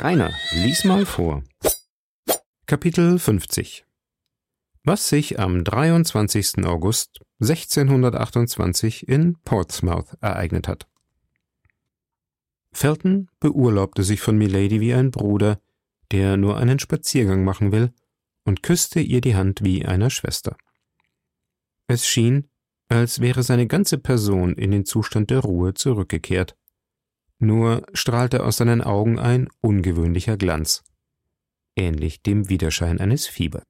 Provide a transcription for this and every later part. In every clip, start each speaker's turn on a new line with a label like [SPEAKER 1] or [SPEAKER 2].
[SPEAKER 1] Rainer, lies mal vor. Kapitel 50 Was sich am 23. August 1628 in Portsmouth ereignet hat. Felton beurlaubte sich von Milady wie ein Bruder, der nur einen Spaziergang machen will, und küsste ihr die Hand wie einer Schwester. Es schien, als wäre seine ganze Person in den Zustand der Ruhe zurückgekehrt. Nur strahlte aus seinen Augen ein ungewöhnlicher Glanz, ähnlich dem Widerschein eines Fiebers.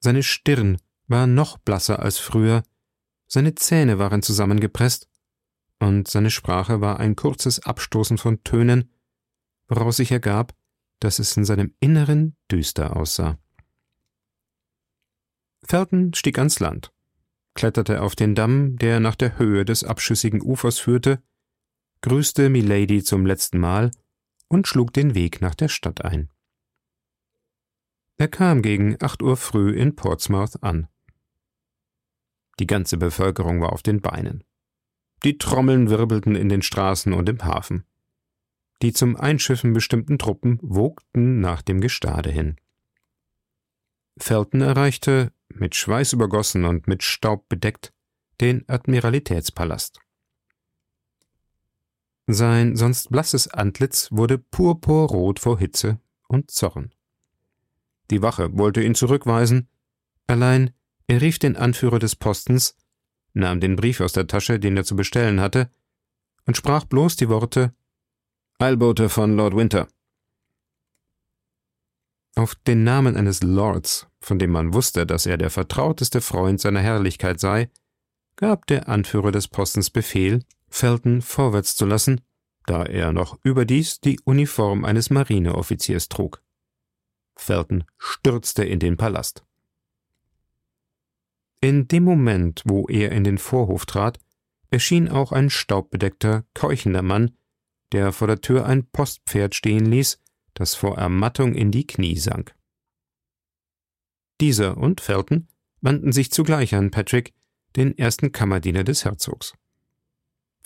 [SPEAKER 1] Seine Stirn war noch blasser als früher, seine Zähne waren zusammengepresst, und seine Sprache war ein kurzes Abstoßen von Tönen, woraus sich ergab, dass es in seinem Inneren düster aussah. Felton stieg ans Land, kletterte auf den Damm, der nach der Höhe des abschüssigen Ufers führte, grüßte Milady zum letzten Mal und schlug den Weg nach der Stadt ein. Er kam gegen acht Uhr früh in Portsmouth an. Die ganze Bevölkerung war auf den Beinen. Die Trommeln wirbelten in den Straßen und im Hafen. Die zum Einschiffen bestimmten Truppen wogten nach dem Gestade hin. Felton erreichte, mit Schweiß übergossen und mit Staub bedeckt, den Admiralitätspalast. Sein sonst blasses Antlitz wurde purpurrot vor Hitze und Zorn. Die Wache wollte ihn zurückweisen, allein er rief den Anführer des Postens, nahm den Brief aus der Tasche, den er zu bestellen hatte, und sprach bloß die Worte Eilbote von Lord Winter. Auf den Namen eines Lords, von dem man wusste, dass er der vertrauteste Freund seiner Herrlichkeit sei, gab der Anführer des Postens Befehl, Felton vorwärts zu lassen, da er noch überdies die Uniform eines Marineoffiziers trug. Felton stürzte in den Palast. In dem Moment, wo er in den Vorhof trat, erschien auch ein staubbedeckter, keuchender Mann, der vor der Tür ein Postpferd stehen ließ das vor Ermattung in die Knie sank. Dieser und Felton wandten sich zugleich an Patrick, den ersten Kammerdiener des Herzogs.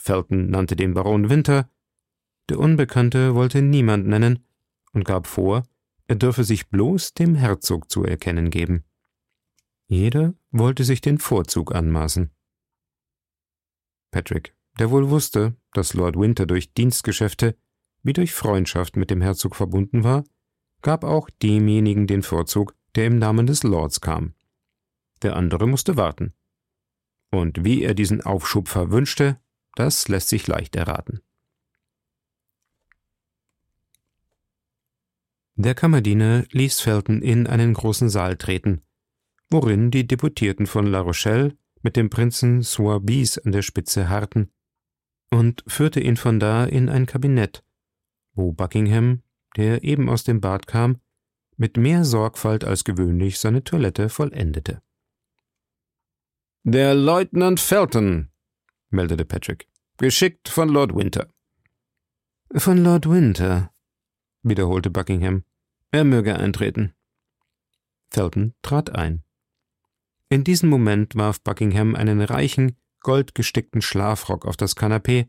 [SPEAKER 1] Felton nannte den Baron Winter, der Unbekannte wollte niemand nennen und gab vor, er dürfe sich bloß dem Herzog zu erkennen geben. Jeder wollte sich den Vorzug anmaßen. Patrick, der wohl wusste, dass Lord Winter durch Dienstgeschäfte wie durch Freundschaft mit dem Herzog verbunden war, gab auch demjenigen den Vorzug, der im Namen des Lords kam. Der andere musste warten. Und wie er diesen Aufschub verwünschte, das lässt sich leicht erraten. Der Kammerdiener ließ Felton in einen großen Saal treten, worin die Deputierten von La Rochelle mit dem Prinzen Soubise an der Spitze harrten, und führte ihn von da in ein Kabinett, wo Buckingham, der eben aus dem Bad kam, mit mehr Sorgfalt als gewöhnlich seine Toilette vollendete.
[SPEAKER 2] Der Leutnant Felton, meldete Patrick, geschickt von Lord Winter.
[SPEAKER 1] Von Lord Winter, wiederholte Buckingham. Er möge eintreten. Felton trat ein. In diesem Moment warf Buckingham einen reichen, goldgestickten Schlafrock auf das Kanapee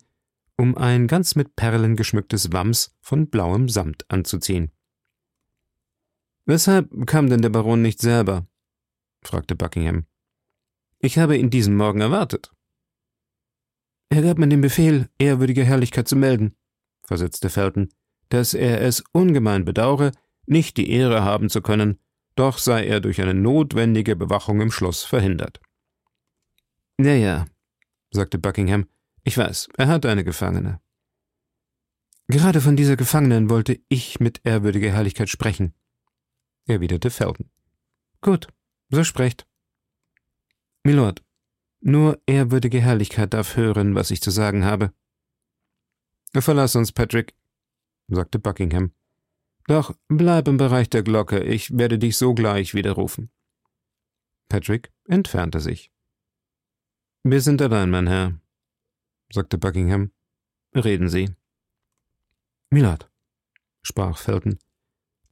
[SPEAKER 1] um ein ganz mit Perlen geschmücktes Wams von blauem Samt anzuziehen. Weshalb kam denn der Baron nicht selber? fragte Buckingham. Ich habe ihn diesen Morgen erwartet. Er gab mir den Befehl, ehrwürdige Herrlichkeit zu melden, versetzte Felton, dass er es ungemein bedaure, nicht die Ehre haben zu können, doch sei er durch eine notwendige Bewachung im Schloss verhindert. Ja, ja, sagte Buckingham, ich weiß, er hat eine Gefangene. Gerade von dieser Gefangenen wollte ich mit ehrwürdiger Herrlichkeit sprechen, erwiderte Felton. Gut, so sprecht. Milord, nur ehrwürdige Herrlichkeit darf hören, was ich zu sagen habe. Verlass uns, Patrick, sagte Buckingham. Doch bleib im Bereich der Glocke, ich werde dich sogleich widerrufen. Patrick entfernte sich. Wir sind allein, mein Herr, sagte Buckingham. Reden Sie. Milord, sprach Felton,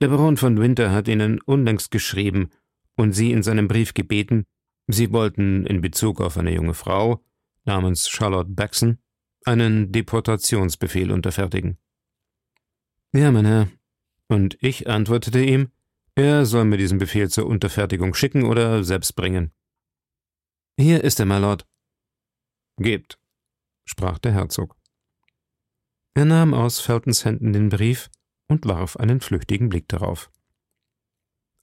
[SPEAKER 1] der Baron von Winter hat Ihnen unlängst geschrieben und Sie in seinem Brief gebeten, Sie wollten in Bezug auf eine junge Frau namens Charlotte Baxon einen Deportationsbefehl unterfertigen. Ja, mein Herr. Und ich antwortete ihm, er soll mir diesen Befehl zur Unterfertigung schicken oder selbst bringen. Hier ist er, my Lord.
[SPEAKER 2] Gebt, sprach der Herzog.
[SPEAKER 1] Er nahm aus Feltons Händen den Brief und warf einen flüchtigen Blick darauf.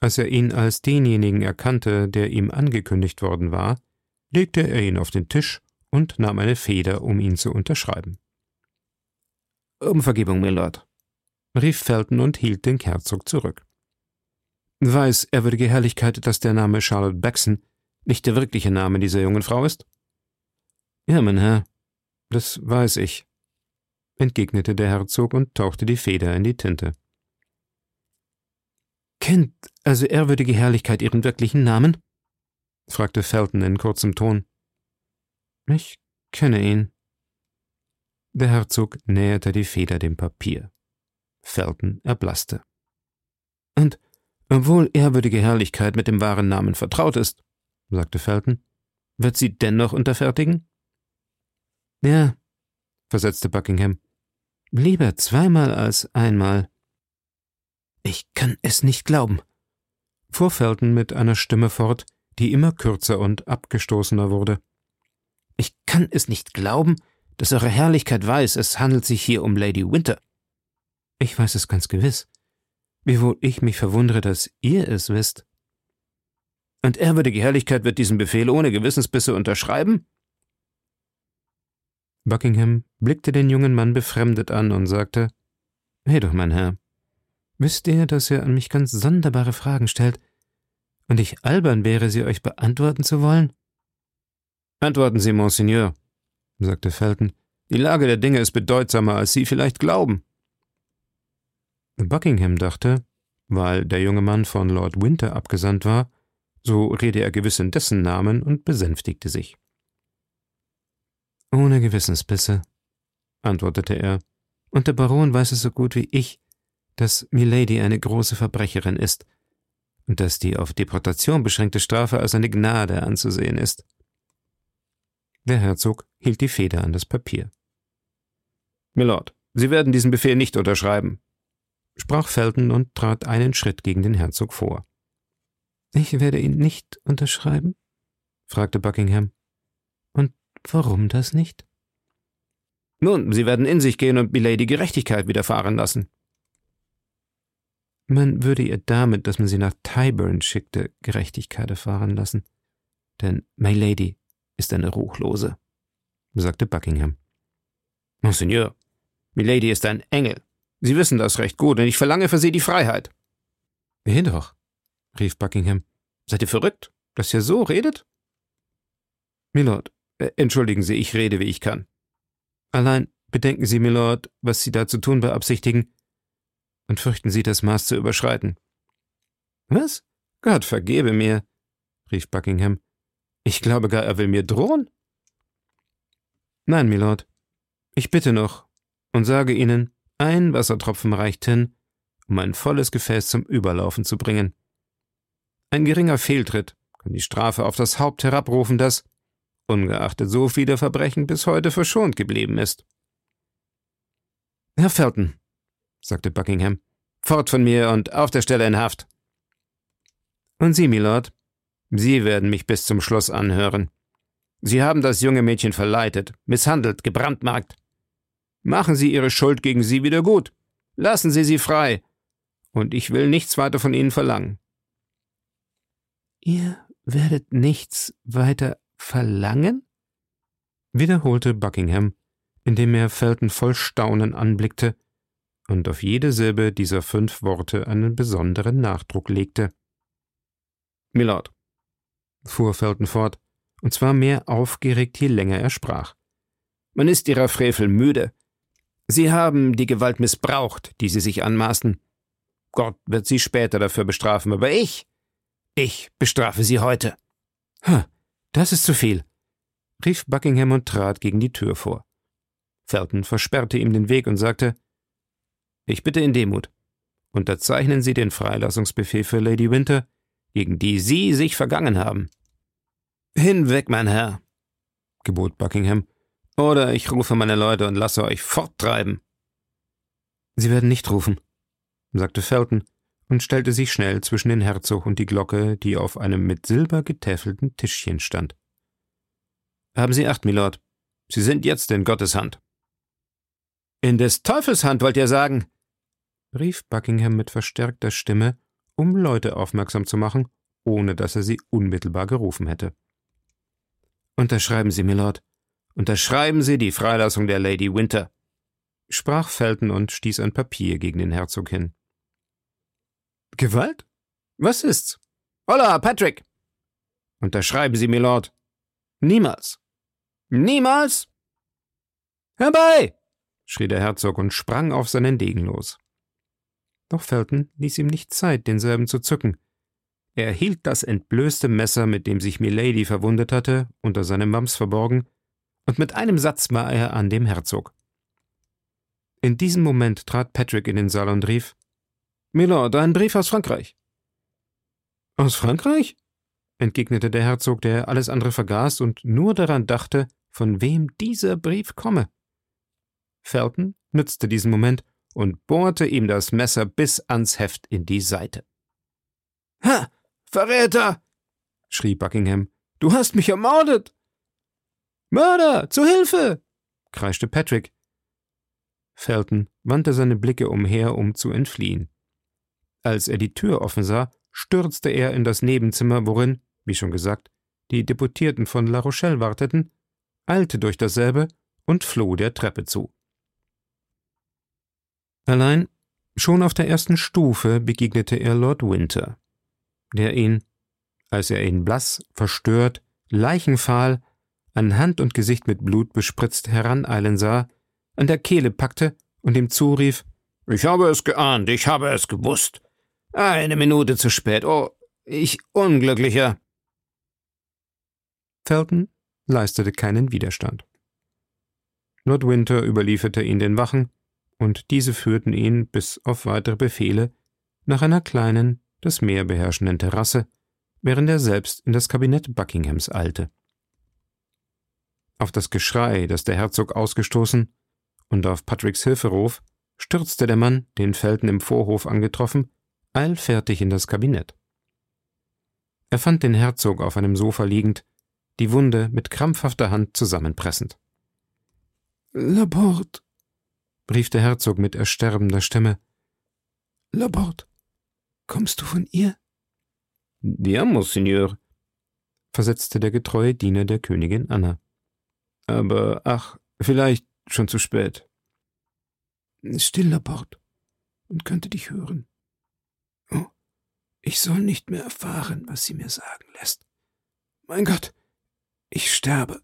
[SPEAKER 1] Als er ihn als denjenigen erkannte, der ihm angekündigt worden war, legte er ihn auf den Tisch und nahm eine Feder, um ihn zu unterschreiben.
[SPEAKER 2] Um Vergebung, Milord, rief Felton und hielt den Herzog zurück.
[SPEAKER 1] Weiß ehrwürdige Herrlichkeit, dass der Name Charlotte Baxon nicht der wirkliche Name dieser jungen Frau ist? Ja, mein Herr, das weiß ich, entgegnete der Herzog und tauchte die Feder in die Tinte. Kennt also ehrwürdige Herrlichkeit Ihren wirklichen Namen? fragte Felton in kurzem Ton. Ich kenne ihn. Der Herzog näherte die Feder dem Papier. Felton erblaßte. Und obwohl ehrwürdige Herrlichkeit mit dem wahren Namen vertraut ist, sagte Felton, wird sie dennoch unterfertigen? Ja, versetzte Buckingham. Lieber zweimal als einmal. Ich kann es nicht glauben, fuhr Felton mit einer Stimme fort, die immer kürzer und abgestoßener wurde. Ich kann es nicht glauben, dass Eure Herrlichkeit weiß, es handelt sich hier um Lady Winter. Ich weiß es ganz gewiss, wiewohl ich mich verwundere, dass ihr es wisst. Und ehrwürdige Herrlichkeit wird diesen Befehl ohne Gewissensbisse unterschreiben? Buckingham blickte den jungen Mann befremdet an und sagte Hey doch, mein Herr, wisst ihr, dass er an mich ganz sonderbare Fragen stellt, und ich albern wäre, sie euch beantworten zu wollen?
[SPEAKER 2] Antworten Sie, Monseigneur, sagte Felton. Die Lage der Dinge ist bedeutsamer, als Sie vielleicht glauben.
[SPEAKER 1] Buckingham dachte, weil der junge Mann von Lord Winter abgesandt war, so rede er gewiss in dessen Namen und besänftigte sich. Ohne Gewissensbisse, antwortete er, und der Baron weiß es so gut wie ich, dass Milady eine große Verbrecherin ist und dass die auf Deportation beschränkte Strafe als eine Gnade anzusehen ist. Der Herzog hielt die Feder an das Papier.
[SPEAKER 2] Milord, Sie werden diesen Befehl nicht unterschreiben,
[SPEAKER 1] sprach Felton und trat einen Schritt gegen den Herzog vor. Ich werde ihn nicht unterschreiben? fragte Buckingham. Und warum das nicht?
[SPEAKER 2] Nun, Sie werden in sich gehen und Milady Gerechtigkeit widerfahren lassen.
[SPEAKER 1] Man würde ihr damit, dass man sie nach Tyburn schickte, Gerechtigkeit erfahren lassen. Denn My Lady ist eine Ruchlose, sagte Buckingham.
[SPEAKER 2] Monseigneur, Milady ist ein Engel. Sie wissen das recht gut, und ich verlange für Sie die Freiheit.
[SPEAKER 1] Wie doch, rief Buckingham. Seid ihr verrückt, dass ihr so redet?
[SPEAKER 2] Milord, äh, entschuldigen Sie, ich rede, wie ich kann.
[SPEAKER 1] Allein bedenken Sie, Milord, was Sie da zu tun beabsichtigen, und fürchten Sie, das Maß zu überschreiten.
[SPEAKER 2] Was? Gott vergebe mir, rief Buckingham.
[SPEAKER 1] Ich glaube gar, er will mir drohen. Nein, Milord. Ich bitte noch und sage Ihnen, ein Wassertropfen reicht hin, um ein volles Gefäß zum Überlaufen zu bringen. Ein geringer Fehltritt kann die Strafe auf das Haupt herabrufen, das, ungeachtet so vieler Verbrechen, bis heute verschont geblieben ist.
[SPEAKER 2] Herr Felton, sagte Buckingham, fort von mir und auf der Stelle in Haft.
[SPEAKER 1] Und Sie, Milord, Sie werden mich bis zum Schluss anhören. Sie haben das junge Mädchen verleitet, misshandelt, gebrandmarkt. Machen Sie Ihre Schuld gegen sie wieder gut. Lassen Sie sie frei. Und ich will nichts weiter von Ihnen verlangen. Ihr werdet nichts weiter verlangen? wiederholte Buckingham, indem er Felton voll Staunen anblickte und auf jede Silbe dieser fünf Worte einen besonderen Nachdruck legte.
[SPEAKER 2] Milord,
[SPEAKER 1] fuhr Felton fort, und zwar mehr aufgeregt, je länger er sprach.
[SPEAKER 2] Man ist ihrer Frevel müde. Sie haben die Gewalt missbraucht, die sie sich anmaßen. Gott wird sie später dafür bestrafen, aber ich, ich bestrafe sie heute.
[SPEAKER 1] Ha, das ist zu viel, rief Buckingham und trat gegen die Tür vor. Felton versperrte ihm den Weg und sagte, ich bitte in Demut, unterzeichnen Sie den Freilassungsbefehl für Lady Winter, gegen die Sie sich vergangen haben.
[SPEAKER 2] Hinweg, mein Herr, gebot Buckingham, oder ich rufe meine Leute und lasse euch forttreiben.
[SPEAKER 1] Sie werden nicht rufen, sagte Felton und stellte sich schnell zwischen den Herzog und die Glocke, die auf einem mit Silber getäfelten Tischchen stand. Haben Sie Acht, Milord. Sie sind jetzt in Gottes Hand.
[SPEAKER 2] In des Teufels Hand, wollt ihr sagen?
[SPEAKER 1] Rief Buckingham mit verstärkter Stimme, um Leute aufmerksam zu machen, ohne dass er sie unmittelbar gerufen hätte.
[SPEAKER 2] Unterschreiben Sie, Milord. Unterschreiben Sie die Freilassung der Lady Winter,
[SPEAKER 1] sprach Felton und stieß ein Papier gegen den Herzog hin.
[SPEAKER 2] Gewalt? Was ist's? Holla, Patrick! Unterschreiben Sie, Milord. Niemals. Niemals? Herbei! schrie der Herzog und sprang auf seinen Degen los.
[SPEAKER 1] Doch Felton ließ ihm nicht Zeit, denselben zu zücken. Er hielt das entblößte Messer, mit dem sich Milady verwundet hatte, unter seinem Wams verborgen, und mit einem Satz war er an dem Herzog. In diesem Moment trat Patrick in den Saal und rief
[SPEAKER 2] Milord, ein Brief aus Frankreich.
[SPEAKER 1] Aus Frankreich? entgegnete der Herzog, der alles andere vergaß und nur daran dachte, von wem dieser Brief komme. Felton nützte diesen Moment und bohrte ihm das Messer bis ans Heft in die Seite.
[SPEAKER 2] Ha! Verräter! schrie Buckingham. Du hast mich ermordet! Mörder! Zu Hilfe! kreischte Patrick.
[SPEAKER 1] Felton wandte seine Blicke umher, um zu entfliehen. Als er die Tür offen sah, stürzte er in das Nebenzimmer, worin, wie schon gesagt, die Deputierten von La Rochelle warteten, eilte durch dasselbe und floh der Treppe zu. Allein schon auf der ersten Stufe begegnete er Lord Winter, der ihn, als er ihn blass, verstört, leichenfahl, an Hand und Gesicht mit Blut bespritzt heraneilen sah, an der Kehle packte und ihm zurief
[SPEAKER 2] Ich habe es geahnt, ich habe es gewusst. Eine Minute zu spät, oh, ich Unglücklicher.
[SPEAKER 1] Felton leistete keinen Widerstand. Lord Winter überlieferte ihn den Wachen, und diese führten ihn, bis auf weitere Befehle, nach einer kleinen, das Meer beherrschenden Terrasse, während er selbst in das Kabinett Buckinghams eilte. Auf das Geschrei, das der Herzog ausgestoßen, und auf Patricks Hilferuf stürzte der Mann, den Felton im Vorhof angetroffen, eilfertig in das Kabinett. Er fand den Herzog auf einem Sofa liegend, die Wunde mit krampfhafter Hand zusammenpressend.
[SPEAKER 3] Laporte, rief der Herzog mit ersterbender Stimme. Laporte, kommst du von ihr?
[SPEAKER 2] Ja, Monseigneur,
[SPEAKER 1] versetzte der getreue Diener der Königin Anna.
[SPEAKER 2] Aber ach, vielleicht schon zu spät.
[SPEAKER 3] Still, Laporte, und könnte dich hören. Oh, ich soll nicht mehr erfahren, was sie mir sagen lässt. Mein Gott, ich sterbe.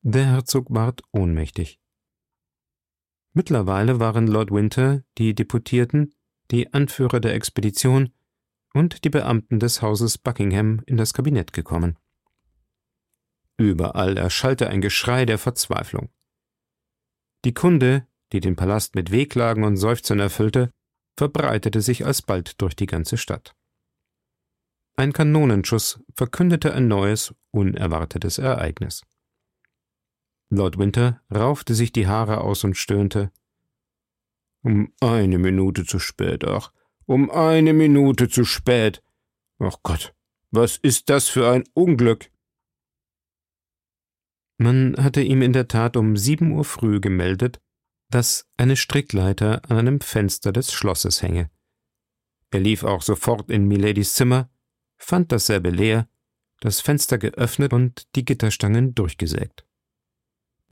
[SPEAKER 1] Der Herzog ward ohnmächtig. Mittlerweile waren Lord Winter, die Deputierten, die Anführer der Expedition und die Beamten des Hauses Buckingham in das Kabinett gekommen. Überall erschallte ein Geschrei der Verzweiflung. Die Kunde, die den Palast mit Wehklagen und Seufzern erfüllte, verbreitete sich alsbald durch die ganze Stadt. Ein Kanonenschuss verkündete ein neues, unerwartetes Ereignis. Lord Winter raufte sich die Haare aus und stöhnte.
[SPEAKER 2] Um eine Minute zu spät, ach, um eine Minute zu spät. Ach Gott, was ist das für ein Unglück?
[SPEAKER 1] Man hatte ihm in der Tat um sieben Uhr früh gemeldet, dass eine Strickleiter an einem Fenster des Schlosses hänge. Er lief auch sofort in Miladys Zimmer, fand dasselbe leer, das Fenster geöffnet und die Gitterstangen durchgesägt.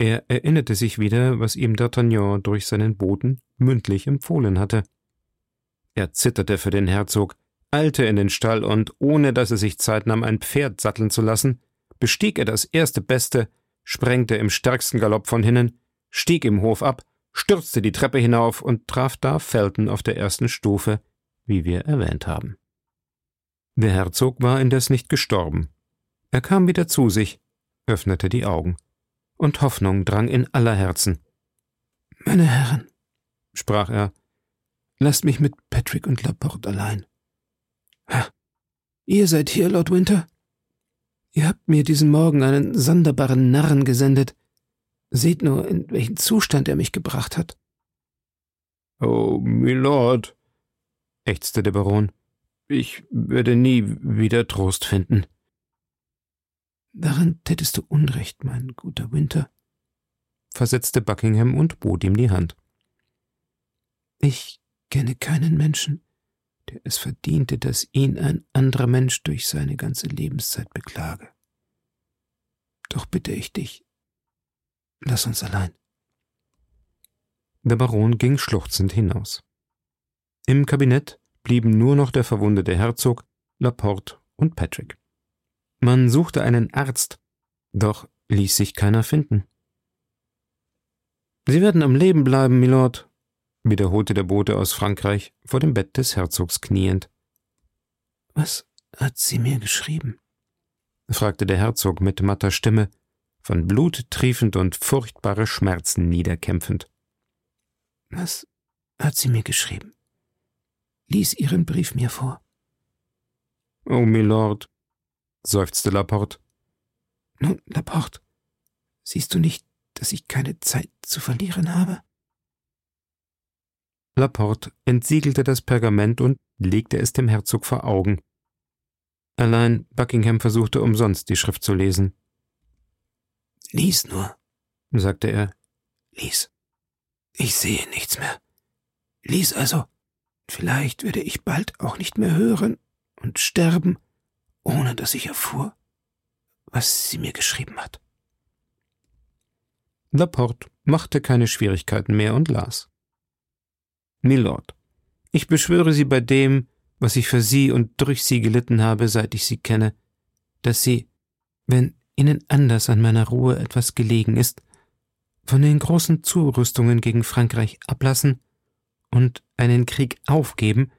[SPEAKER 1] Er erinnerte sich wieder, was ihm D'Artagnan durch seinen Boten mündlich empfohlen hatte. Er zitterte für den Herzog, eilte in den Stall und, ohne dass er sich Zeit nahm, ein Pferd satteln zu lassen, bestieg er das erste Beste, sprengte im stärksten Galopp von hinnen, stieg im Hof ab, stürzte die Treppe hinauf und traf da Felton auf der ersten Stufe, wie wir erwähnt haben. Der Herzog war indes nicht gestorben. Er kam wieder zu sich, öffnete die Augen und Hoffnung drang in aller Herzen.
[SPEAKER 3] Meine Herren, sprach er, lasst mich mit Patrick und Laporte allein. Ha, ihr seid hier, Lord Winter? Ihr habt mir diesen Morgen einen sonderbaren Narren gesendet. Seht nur, in welchen Zustand er mich gebracht hat.
[SPEAKER 2] Oh, Mylord, ächzte der Baron, ich werde nie wieder Trost finden.
[SPEAKER 3] Daran tätest du Unrecht, mein guter Winter,
[SPEAKER 1] versetzte Buckingham und bot ihm die Hand.
[SPEAKER 3] Ich kenne keinen Menschen, der es verdiente, dass ihn ein anderer Mensch durch seine ganze Lebenszeit beklage. Doch bitte ich dich, lass uns allein.
[SPEAKER 1] Der Baron ging schluchzend hinaus. Im Kabinett blieben nur noch der verwundete Herzog, Laporte und Patrick. Man suchte einen Arzt, doch ließ sich keiner finden. Sie werden am Leben bleiben, Milord, wiederholte der Bote aus Frankreich vor dem Bett des Herzogs kniend.
[SPEAKER 3] Was hat sie mir geschrieben?
[SPEAKER 1] fragte der Herzog mit matter Stimme, von Blut triefend und furchtbare Schmerzen niederkämpfend.
[SPEAKER 3] Was hat sie mir geschrieben? Lies ihren Brief mir vor.
[SPEAKER 1] Oh, Milord, seufzte Laporte.
[SPEAKER 3] Nun, Laporte, siehst du nicht, dass ich keine Zeit zu verlieren habe?
[SPEAKER 1] Laporte entsiegelte das Pergament und legte es dem Herzog vor Augen. Allein Buckingham versuchte umsonst die Schrift zu lesen.
[SPEAKER 3] Lies nur,
[SPEAKER 1] sagte er.
[SPEAKER 3] Lies. Ich sehe nichts mehr. Lies also. Vielleicht werde ich bald auch nicht mehr hören und sterben, ohne dass ich erfuhr, was sie mir geschrieben hat.
[SPEAKER 1] Laporte machte keine Schwierigkeiten mehr und las. Milord, ich beschwöre Sie bei dem, was ich für Sie und durch Sie gelitten habe, seit ich Sie kenne, dass Sie, wenn Ihnen anders an meiner Ruhe etwas gelegen ist, von den großen Zurüstungen gegen Frankreich ablassen und einen Krieg aufgeben,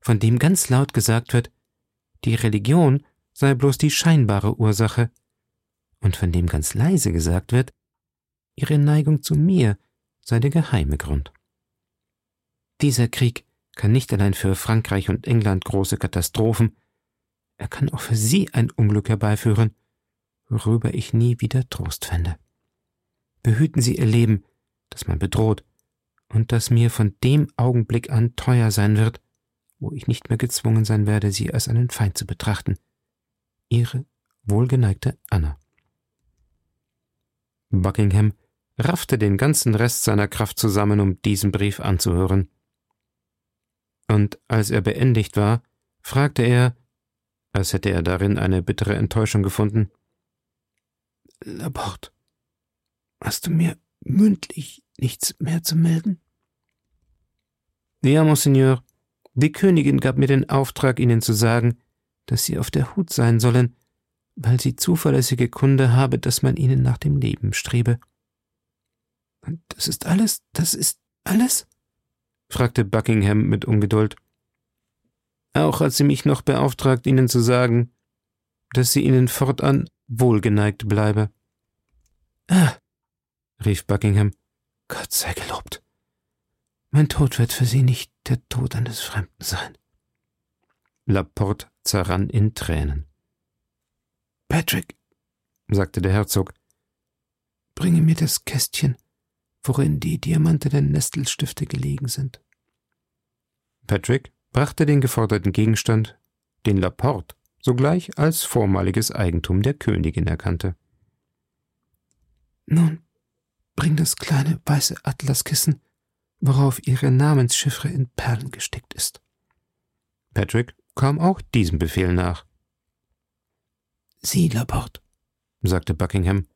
[SPEAKER 1] von dem ganz laut gesagt wird, die Religion sei bloß die scheinbare Ursache, und von dem ganz leise gesagt wird, ihre Neigung zu mir sei der geheime Grund. Dieser Krieg kann nicht allein für Frankreich und England große Katastrophen, er kann auch für Sie ein Unglück herbeiführen, worüber ich nie wieder Trost fände. Behüten Sie Ihr Leben, das man bedroht, und das mir von dem Augenblick an teuer sein wird, wo ich nicht mehr gezwungen sein werde, Sie als einen Feind zu betrachten. Ihre wohlgeneigte Anna. Buckingham raffte den ganzen Rest seiner Kraft zusammen, um diesen Brief anzuhören und als er beendigt war, fragte er, als hätte er darin eine bittere Enttäuschung gefunden.
[SPEAKER 3] Laporte, hast du mir mündlich nichts mehr zu melden?
[SPEAKER 1] Ja, Monseigneur. Die Königin gab mir den Auftrag, Ihnen zu sagen, dass Sie auf der Hut sein sollen, weil sie zuverlässige Kunde habe, dass man Ihnen nach dem Leben strebe.
[SPEAKER 3] Und das ist alles? Das ist alles?
[SPEAKER 1] fragte Buckingham mit Ungeduld. Auch hat sie mich noch beauftragt, Ihnen zu sagen, dass sie Ihnen fortan wohlgeneigt bleibe.
[SPEAKER 3] Ah, rief Buckingham, Gott sei gelobt. Mein Tod wird für Sie nicht der Tod eines Fremden sein.
[SPEAKER 1] Laporte zerrann in Tränen.
[SPEAKER 3] Patrick,
[SPEAKER 1] sagte der Herzog,
[SPEAKER 3] bringe mir das Kästchen, worin die diamantenen Nestelstifte gelegen sind.
[SPEAKER 1] Patrick brachte den geforderten Gegenstand, den Laporte sogleich als vormaliges Eigentum der Königin erkannte.
[SPEAKER 3] Nun, bring das kleine weiße Atlaskissen, worauf ihre Namenschiffre in Perlen gestickt ist.
[SPEAKER 1] Patrick kam auch diesem Befehl nach.
[SPEAKER 3] Sie, Laporte, sagte Buckingham,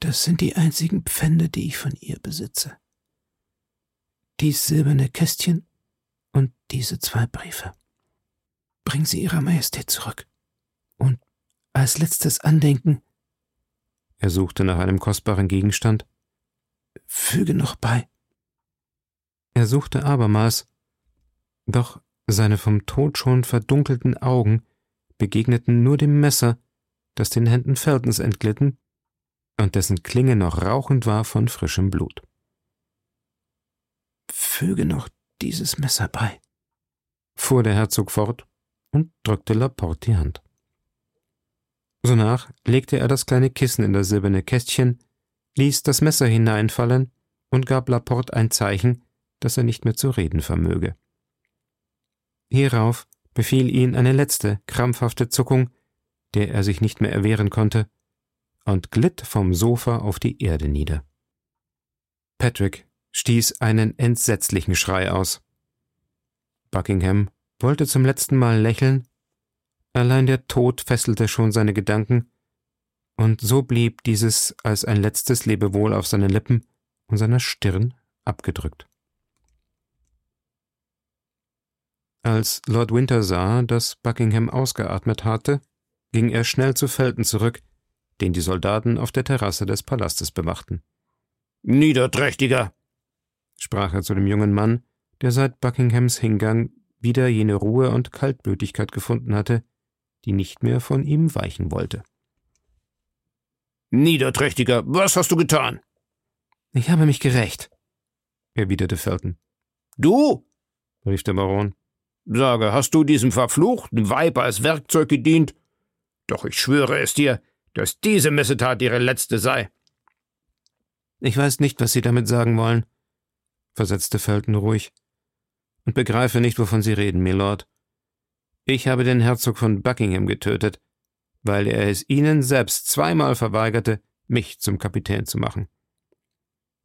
[SPEAKER 3] das sind die einzigen Pfände, die ich von ihr besitze. Dies silberne Kästchen und diese zwei Briefe. Bring sie Ihrer Majestät zurück. Und als letztes Andenken.
[SPEAKER 1] Er suchte nach einem kostbaren Gegenstand.
[SPEAKER 3] Füge noch bei.
[SPEAKER 1] Er suchte abermals, doch seine vom Tod schon verdunkelten Augen begegneten nur dem Messer, das den Händen Feltons entglitten und dessen Klinge noch rauchend war von frischem Blut.
[SPEAKER 3] Füge noch dieses Messer bei,
[SPEAKER 1] fuhr der Herzog fort und drückte Laporte die Hand. Sonach legte er das kleine Kissen in das silberne Kästchen, ließ das Messer hineinfallen und gab Laporte ein Zeichen, dass er nicht mehr zu reden vermöge. Hierauf befiel ihn eine letzte, krampfhafte Zuckung, der er sich nicht mehr erwehren konnte, und glitt vom Sofa auf die Erde nieder. Patrick stieß einen entsetzlichen Schrei aus. Buckingham wollte zum letzten Mal lächeln, allein der Tod fesselte schon seine Gedanken, und so blieb dieses als ein letztes Lebewohl auf seinen Lippen und seiner Stirn abgedrückt. Als Lord Winter sah, dass Buckingham ausgeatmet hatte, ging er schnell zu Felton zurück, den die Soldaten auf der Terrasse des Palastes bewachten.
[SPEAKER 2] Niederträchtiger,
[SPEAKER 1] sprach er zu dem jungen Mann, der seit Buckinghams Hingang wieder jene Ruhe und Kaltblütigkeit gefunden hatte, die nicht mehr von ihm weichen wollte.
[SPEAKER 2] Niederträchtiger, was hast du getan?
[SPEAKER 1] Ich habe mich gerecht, erwiderte Felton.
[SPEAKER 2] Du?
[SPEAKER 1] rief der Baron.
[SPEAKER 2] Sage, hast du diesem verfluchten Weib als Werkzeug gedient? Doch ich schwöre es dir, dass diese Missetat ihre letzte sei.
[SPEAKER 1] Ich weiß nicht, was Sie damit sagen wollen, versetzte Felton ruhig, und begreife nicht, wovon Sie reden, Milord. Ich habe den Herzog von Buckingham getötet, weil er es Ihnen selbst zweimal verweigerte, mich zum Kapitän zu machen.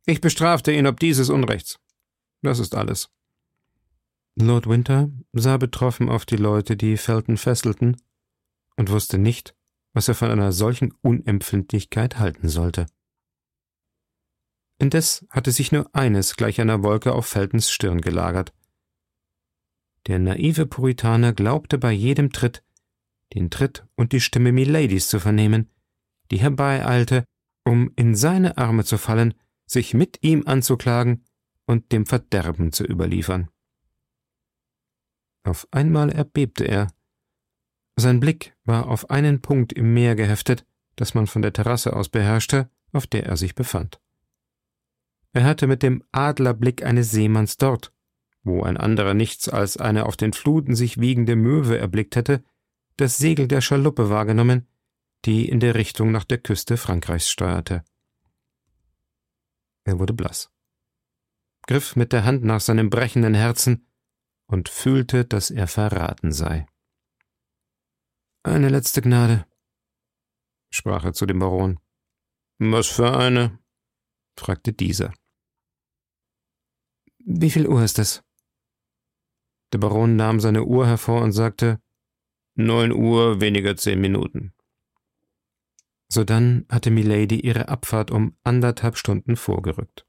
[SPEAKER 1] Ich bestrafte ihn ob dieses Unrechts. Das ist alles. Lord Winter sah betroffen auf die Leute, die Felton fesselten, und wusste nicht, was er von einer solchen Unempfindlichkeit halten sollte. Indes hatte sich nur eines gleich einer Wolke auf Feltons Stirn gelagert. Der naive Puritaner glaubte bei jedem Tritt den Tritt und die Stimme Miladies zu vernehmen, die herbeieilte, um in seine Arme zu fallen, sich mit ihm anzuklagen und dem Verderben zu überliefern. Auf einmal erbebte er. Sein Blick war auf einen Punkt im Meer geheftet, das man von der Terrasse aus beherrschte, auf der er sich befand. Er hatte mit dem Adlerblick eines Seemanns dort, wo ein anderer nichts als eine auf den Fluten sich wiegende Möwe erblickt hätte, das Segel der Schaluppe wahrgenommen, die in der Richtung nach der Küste Frankreichs steuerte. Er wurde blass, griff mit der Hand nach seinem brechenden Herzen und fühlte, dass er verraten sei. Eine letzte Gnade, sprach er zu dem Baron.
[SPEAKER 2] Was für eine?
[SPEAKER 1] fragte dieser. Wie viel Uhr ist es? Der Baron nahm seine Uhr hervor und sagte
[SPEAKER 2] Neun Uhr weniger zehn Minuten.
[SPEAKER 1] Sodann hatte Milady ihre Abfahrt um anderthalb Stunden vorgerückt.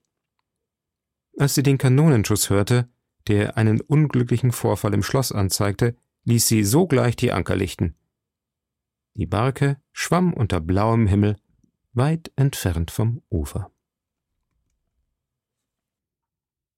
[SPEAKER 1] Als sie den Kanonenschuss hörte, der einen unglücklichen Vorfall im Schloss anzeigte, ließ sie sogleich die Anker lichten. Die Barke schwamm unter blauem Himmel weit entfernt vom Ufer.